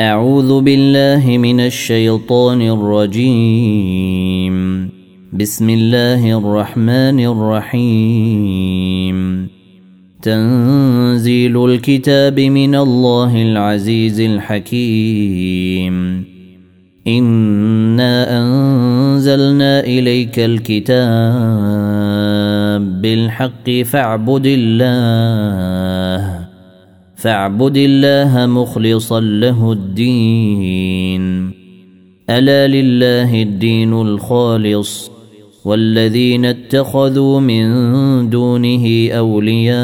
أعوذ بالله من الشيطان الرجيم. بسم الله الرحمن الرحيم. تنزيل الكتاب من الله العزيز الحكيم. إنا أنزلنا إليك الكتاب بالحق فاعبد الله. فاعبد الله مخلصا له الدين. ألا لله الدين الخالص والذين اتخذوا من دونه أولياء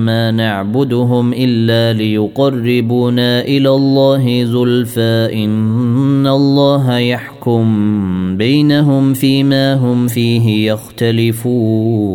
ما نعبدهم إلا ليقربونا إلى الله زلفى إن الله يحكم بينهم فيما هم فيه يختلفون.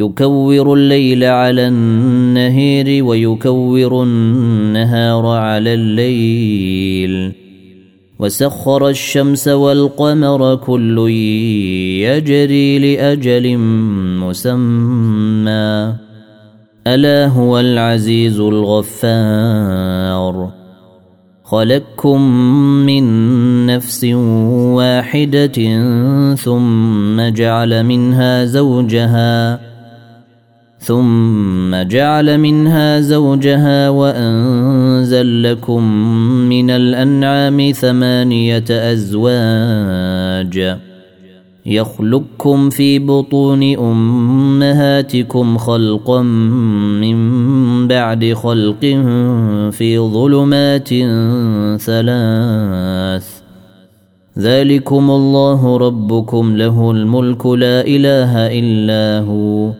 يكور الليل على النهير ويكور النهار على الليل. وسخر الشمس والقمر كل يجري لأجل مسمى. ألا هو العزيز الغفار. خلقكم من نفس واحدة ثم جعل منها زوجها. ثم جعل منها زوجها وأنزل لكم من الأنعام ثمانية أزواج يخلقكم في بطون أمهاتكم خلقا من بعد خلق في ظلمات ثلاث. ذلكم الله ربكم له الملك لا إله إلا هو.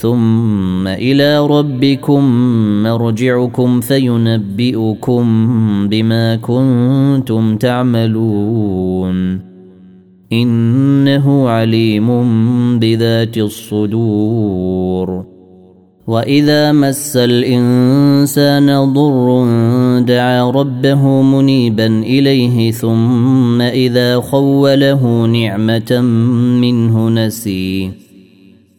ثم إلى ربكم مرجعكم فينبئكم بما كنتم تعملون. إنه عليم بذات الصدور. وإذا مس الإنسان ضر دعا ربه منيبا إليه ثم إذا خوله نعمة منه نسيه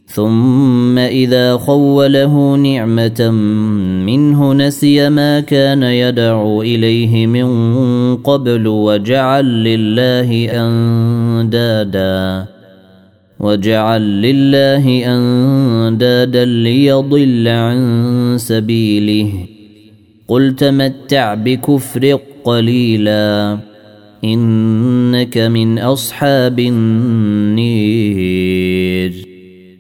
ثم إذا خوله نعمة منه نسي ما كان يدعو إليه من قبل وجعل لله أندادا وجعل لله أندادا ليضل عن سبيله. قل تمتع بكفر قليلا إنك من أصحاب النير.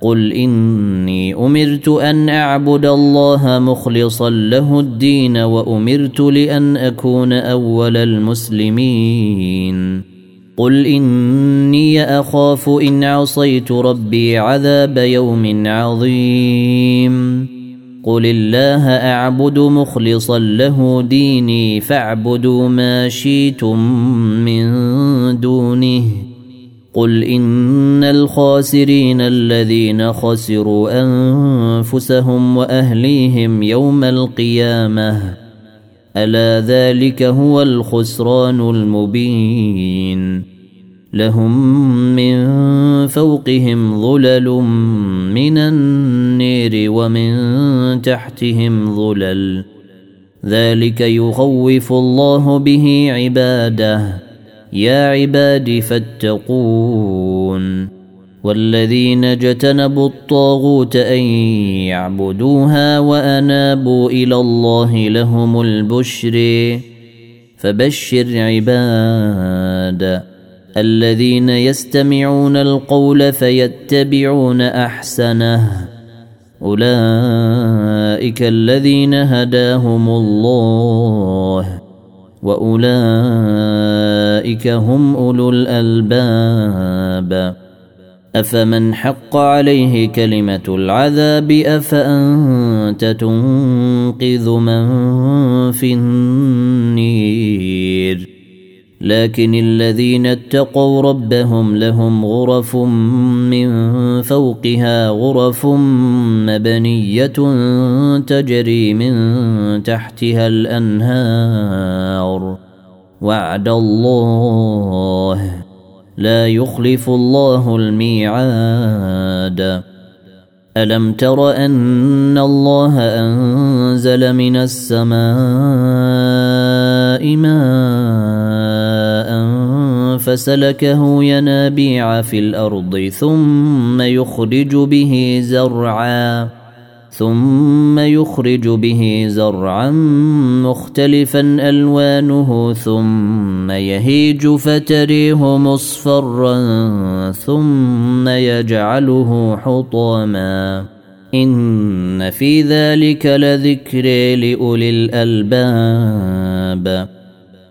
قل إني أمرت أن أعبد الله مخلصا له الدين وأمرت لأن أكون أول المسلمين. قل إني أخاف إن عصيت ربي عذاب يوم عظيم. قل الله أعبد مخلصا له ديني فاعبدوا ما شئتم من دونه. قل ان الخاسرين الذين خسروا انفسهم واهليهم يوم القيامه الا ذلك هو الخسران المبين لهم من فوقهم ظلل من النير ومن تحتهم ظلل ذلك يخوف الله به عباده يا عباد فاتقون. والذين اجتنبوا الطاغوت أن يعبدوها وأنابوا إلى الله لهم البشر. فبشر عباد الذين يستمعون القول فيتبعون أحسنه. أولئك الذين هداهم الله. واولئك هم اولو الالباب افمن حق عليه كلمه العذاب افانت تنقذ من في النير لكن الذين اتقوا ربهم لهم غرف من فوقها غرف مبنية تجري من تحتها الأنهار. وعد الله. لا يخلف الله الميعاد. ألم تر أن الله أنزل من السماء ماء فسلكه ينابيع في الأرض ثم يخرج به زرعا ثم يخرج به زرعا مختلفا ألوانه ثم يهيج فتريه مصفرا ثم يجعله حطاما. إن في ذلك لذكر لأولي الألباب.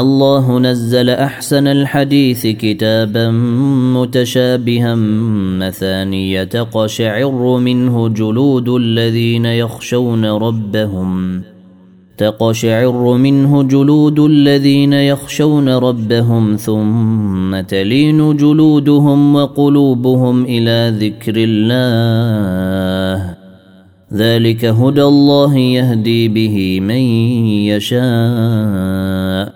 الله نزل أحسن الحديث كتابا متشابها مثانية تقشعر منه جلود الذين يخشون ربهم. تقشعر منه جلود الذين يخشون ربهم ثم تلين جلودهم وقلوبهم إلى ذكر الله. ذلك هدى الله يهدي به من يشاء.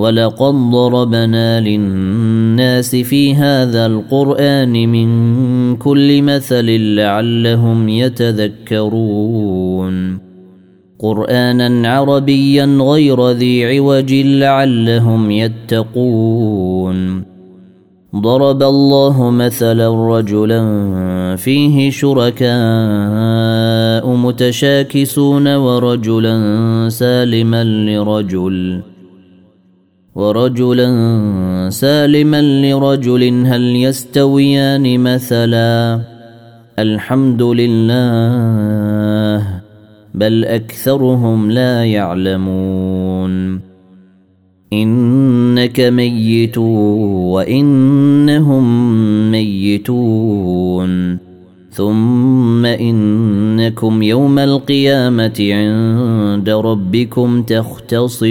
ولقد ضربنا للناس في هذا القرآن من كل مثل لعلهم يتذكرون. قرانا عربيا غير ذي عوج لعلهم يتقون. ضرب الله مثلا رجلا فيه شركاء متشاكسون ورجلا سالما لرجل. ورجلا سالما لرجل هل يستويان مثلا؟ الحمد لله بل أكثرهم لا يعلمون. إنك ميت وإنهم ميتون. ثم إنكم يوم القيامة عند ربكم تختصمون.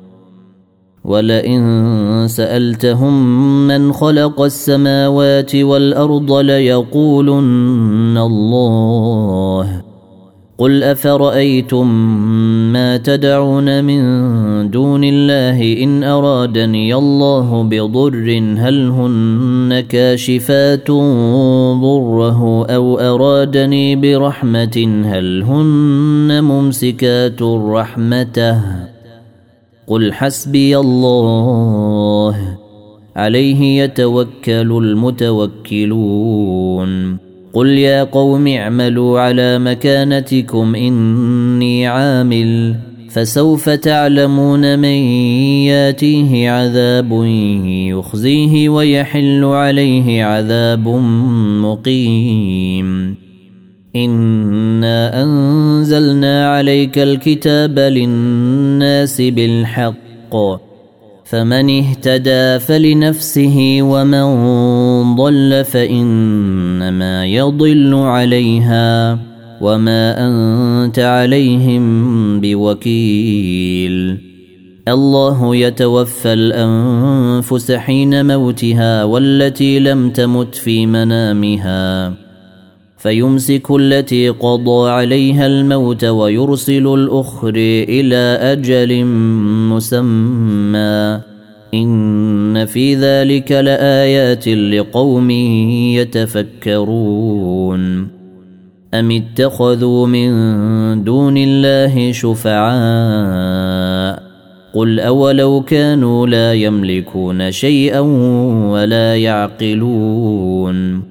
ولئن سألتهم من خلق السماوات والأرض ليقولن الله. قل أفرأيتم ما تدعون من دون الله إن أرادني الله بضر هل هن كاشفات ضره أو أرادني برحمة هل هن ممسكات رحمته؟ قل حسبي الله. عليه يتوكل المتوكلون. قل يا قوم اعملوا على مكانتكم إني عامل. فسوف تعلمون من ياتيه عذاب يخزيه ويحل عليه عذاب مقيم. انا انزلنا عليك الكتاب للناس بالحق فمن اهتدى فلنفسه ومن ضل فانما يضل عليها وما انت عليهم بوكيل الله يتوفى الانفس حين موتها والتي لم تمت في منامها فيمسك التي قضى عليها الموت ويرسل الأخر إلى أجل مسمى. إن في ذلك لآيات لقوم يتفكرون. أم اتخذوا من دون الله شفعاء؟ قل أولو كانوا لا يملكون شيئا ولا يعقلون.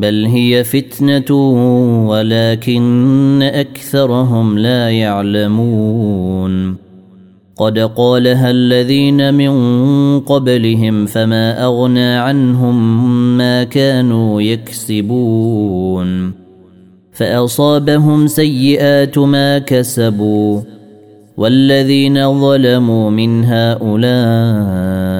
بل هي فتنة ولكن أكثرهم لا يعلمون. قد قالها الذين من قبلهم فما أغنى عنهم ما كانوا يكسبون. فأصابهم سيئات ما كسبوا. والذين ظلموا من هؤلاء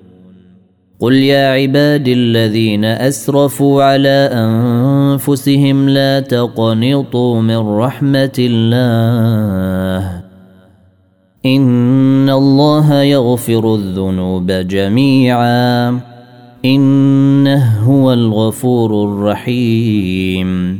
قل يا عبادي الذين اسرفوا على انفسهم لا تقنطوا من رحمه الله ان الله يغفر الذنوب جميعا انه هو الغفور الرحيم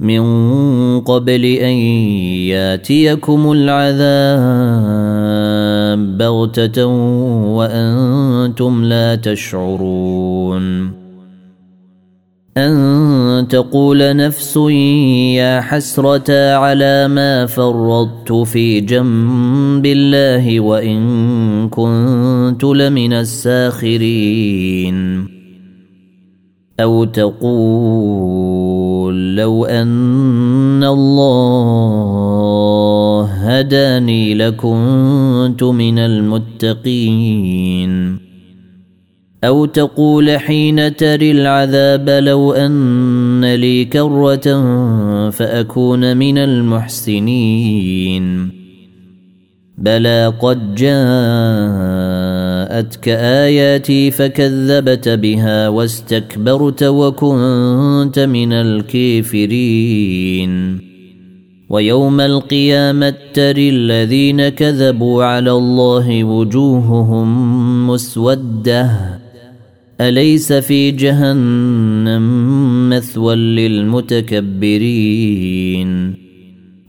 من قبل أن ياتيكم العذاب بغتة وأنتم لا تشعرون. أن تقول نفس يا حسرة على ما فرطت في جنب الله وإن كنت لمن الساخرين. أو تقول لو أن الله هداني لكنت من المتقين. أو تقول حين تري العذاب لو أن لي كرة فأكون من المحسنين. بلى قد جاءتك آياتي فكذبت بها واستكبرت وكنت من الكافرين. ويوم القيامة تري الذين كذبوا على الله وجوههم مسودة. أليس في جهنم مثوى للمتكبرين؟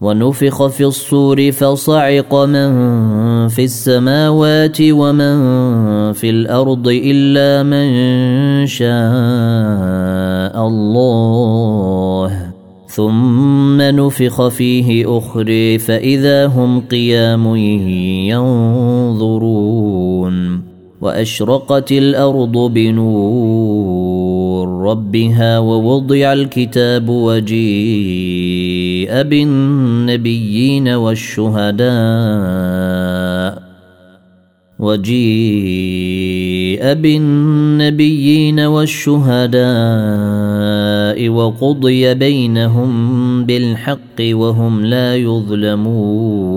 ونفخ في الصور فصعق من في السماوات ومن في الأرض إلا من شاء الله. ثم نفخ فيه اخري فإذا هم قيام ينظرون. وأشرقت الأرض بنور. ربها ووضع الكتاب وجيء بالنبيين والشهداء وجيء بالنبيين والشهداء وقضي بينهم بالحق وهم لا يظلمون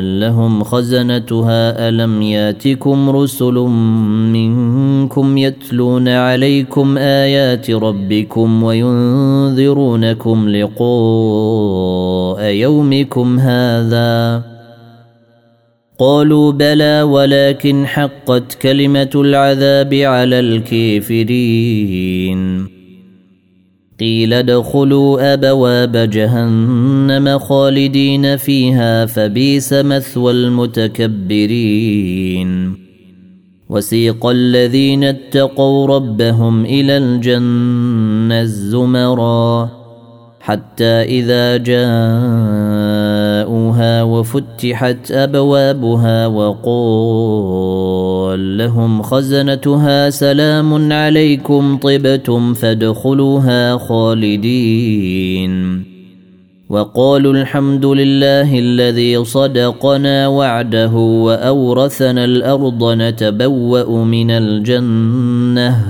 لهم خزنتها ألم ياتكم رسل منكم يتلون عليكم آيات ربكم وينذرونكم لقاء يومكم هذا؟ قالوا بلى ولكن حقت كلمة العذاب على الكافرين. قيل ادخلوا أبواب جهنم خالدين فيها فبيس مثوى المتكبرين. وسيق الذين اتقوا ربهم إلى الجنة الزمرا حتى إذا جاءوها وفتحت أبوابها وقال لهم خزنتها سلام عليكم طبتم فادخلوها خالدين. وقالوا الحمد لله الذي صدقنا وعده وأورثنا الأرض نتبوأ من الجنة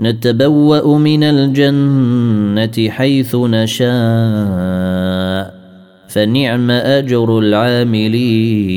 نتبوأ من الجنة حيث نشاء فنعم أجر العاملين.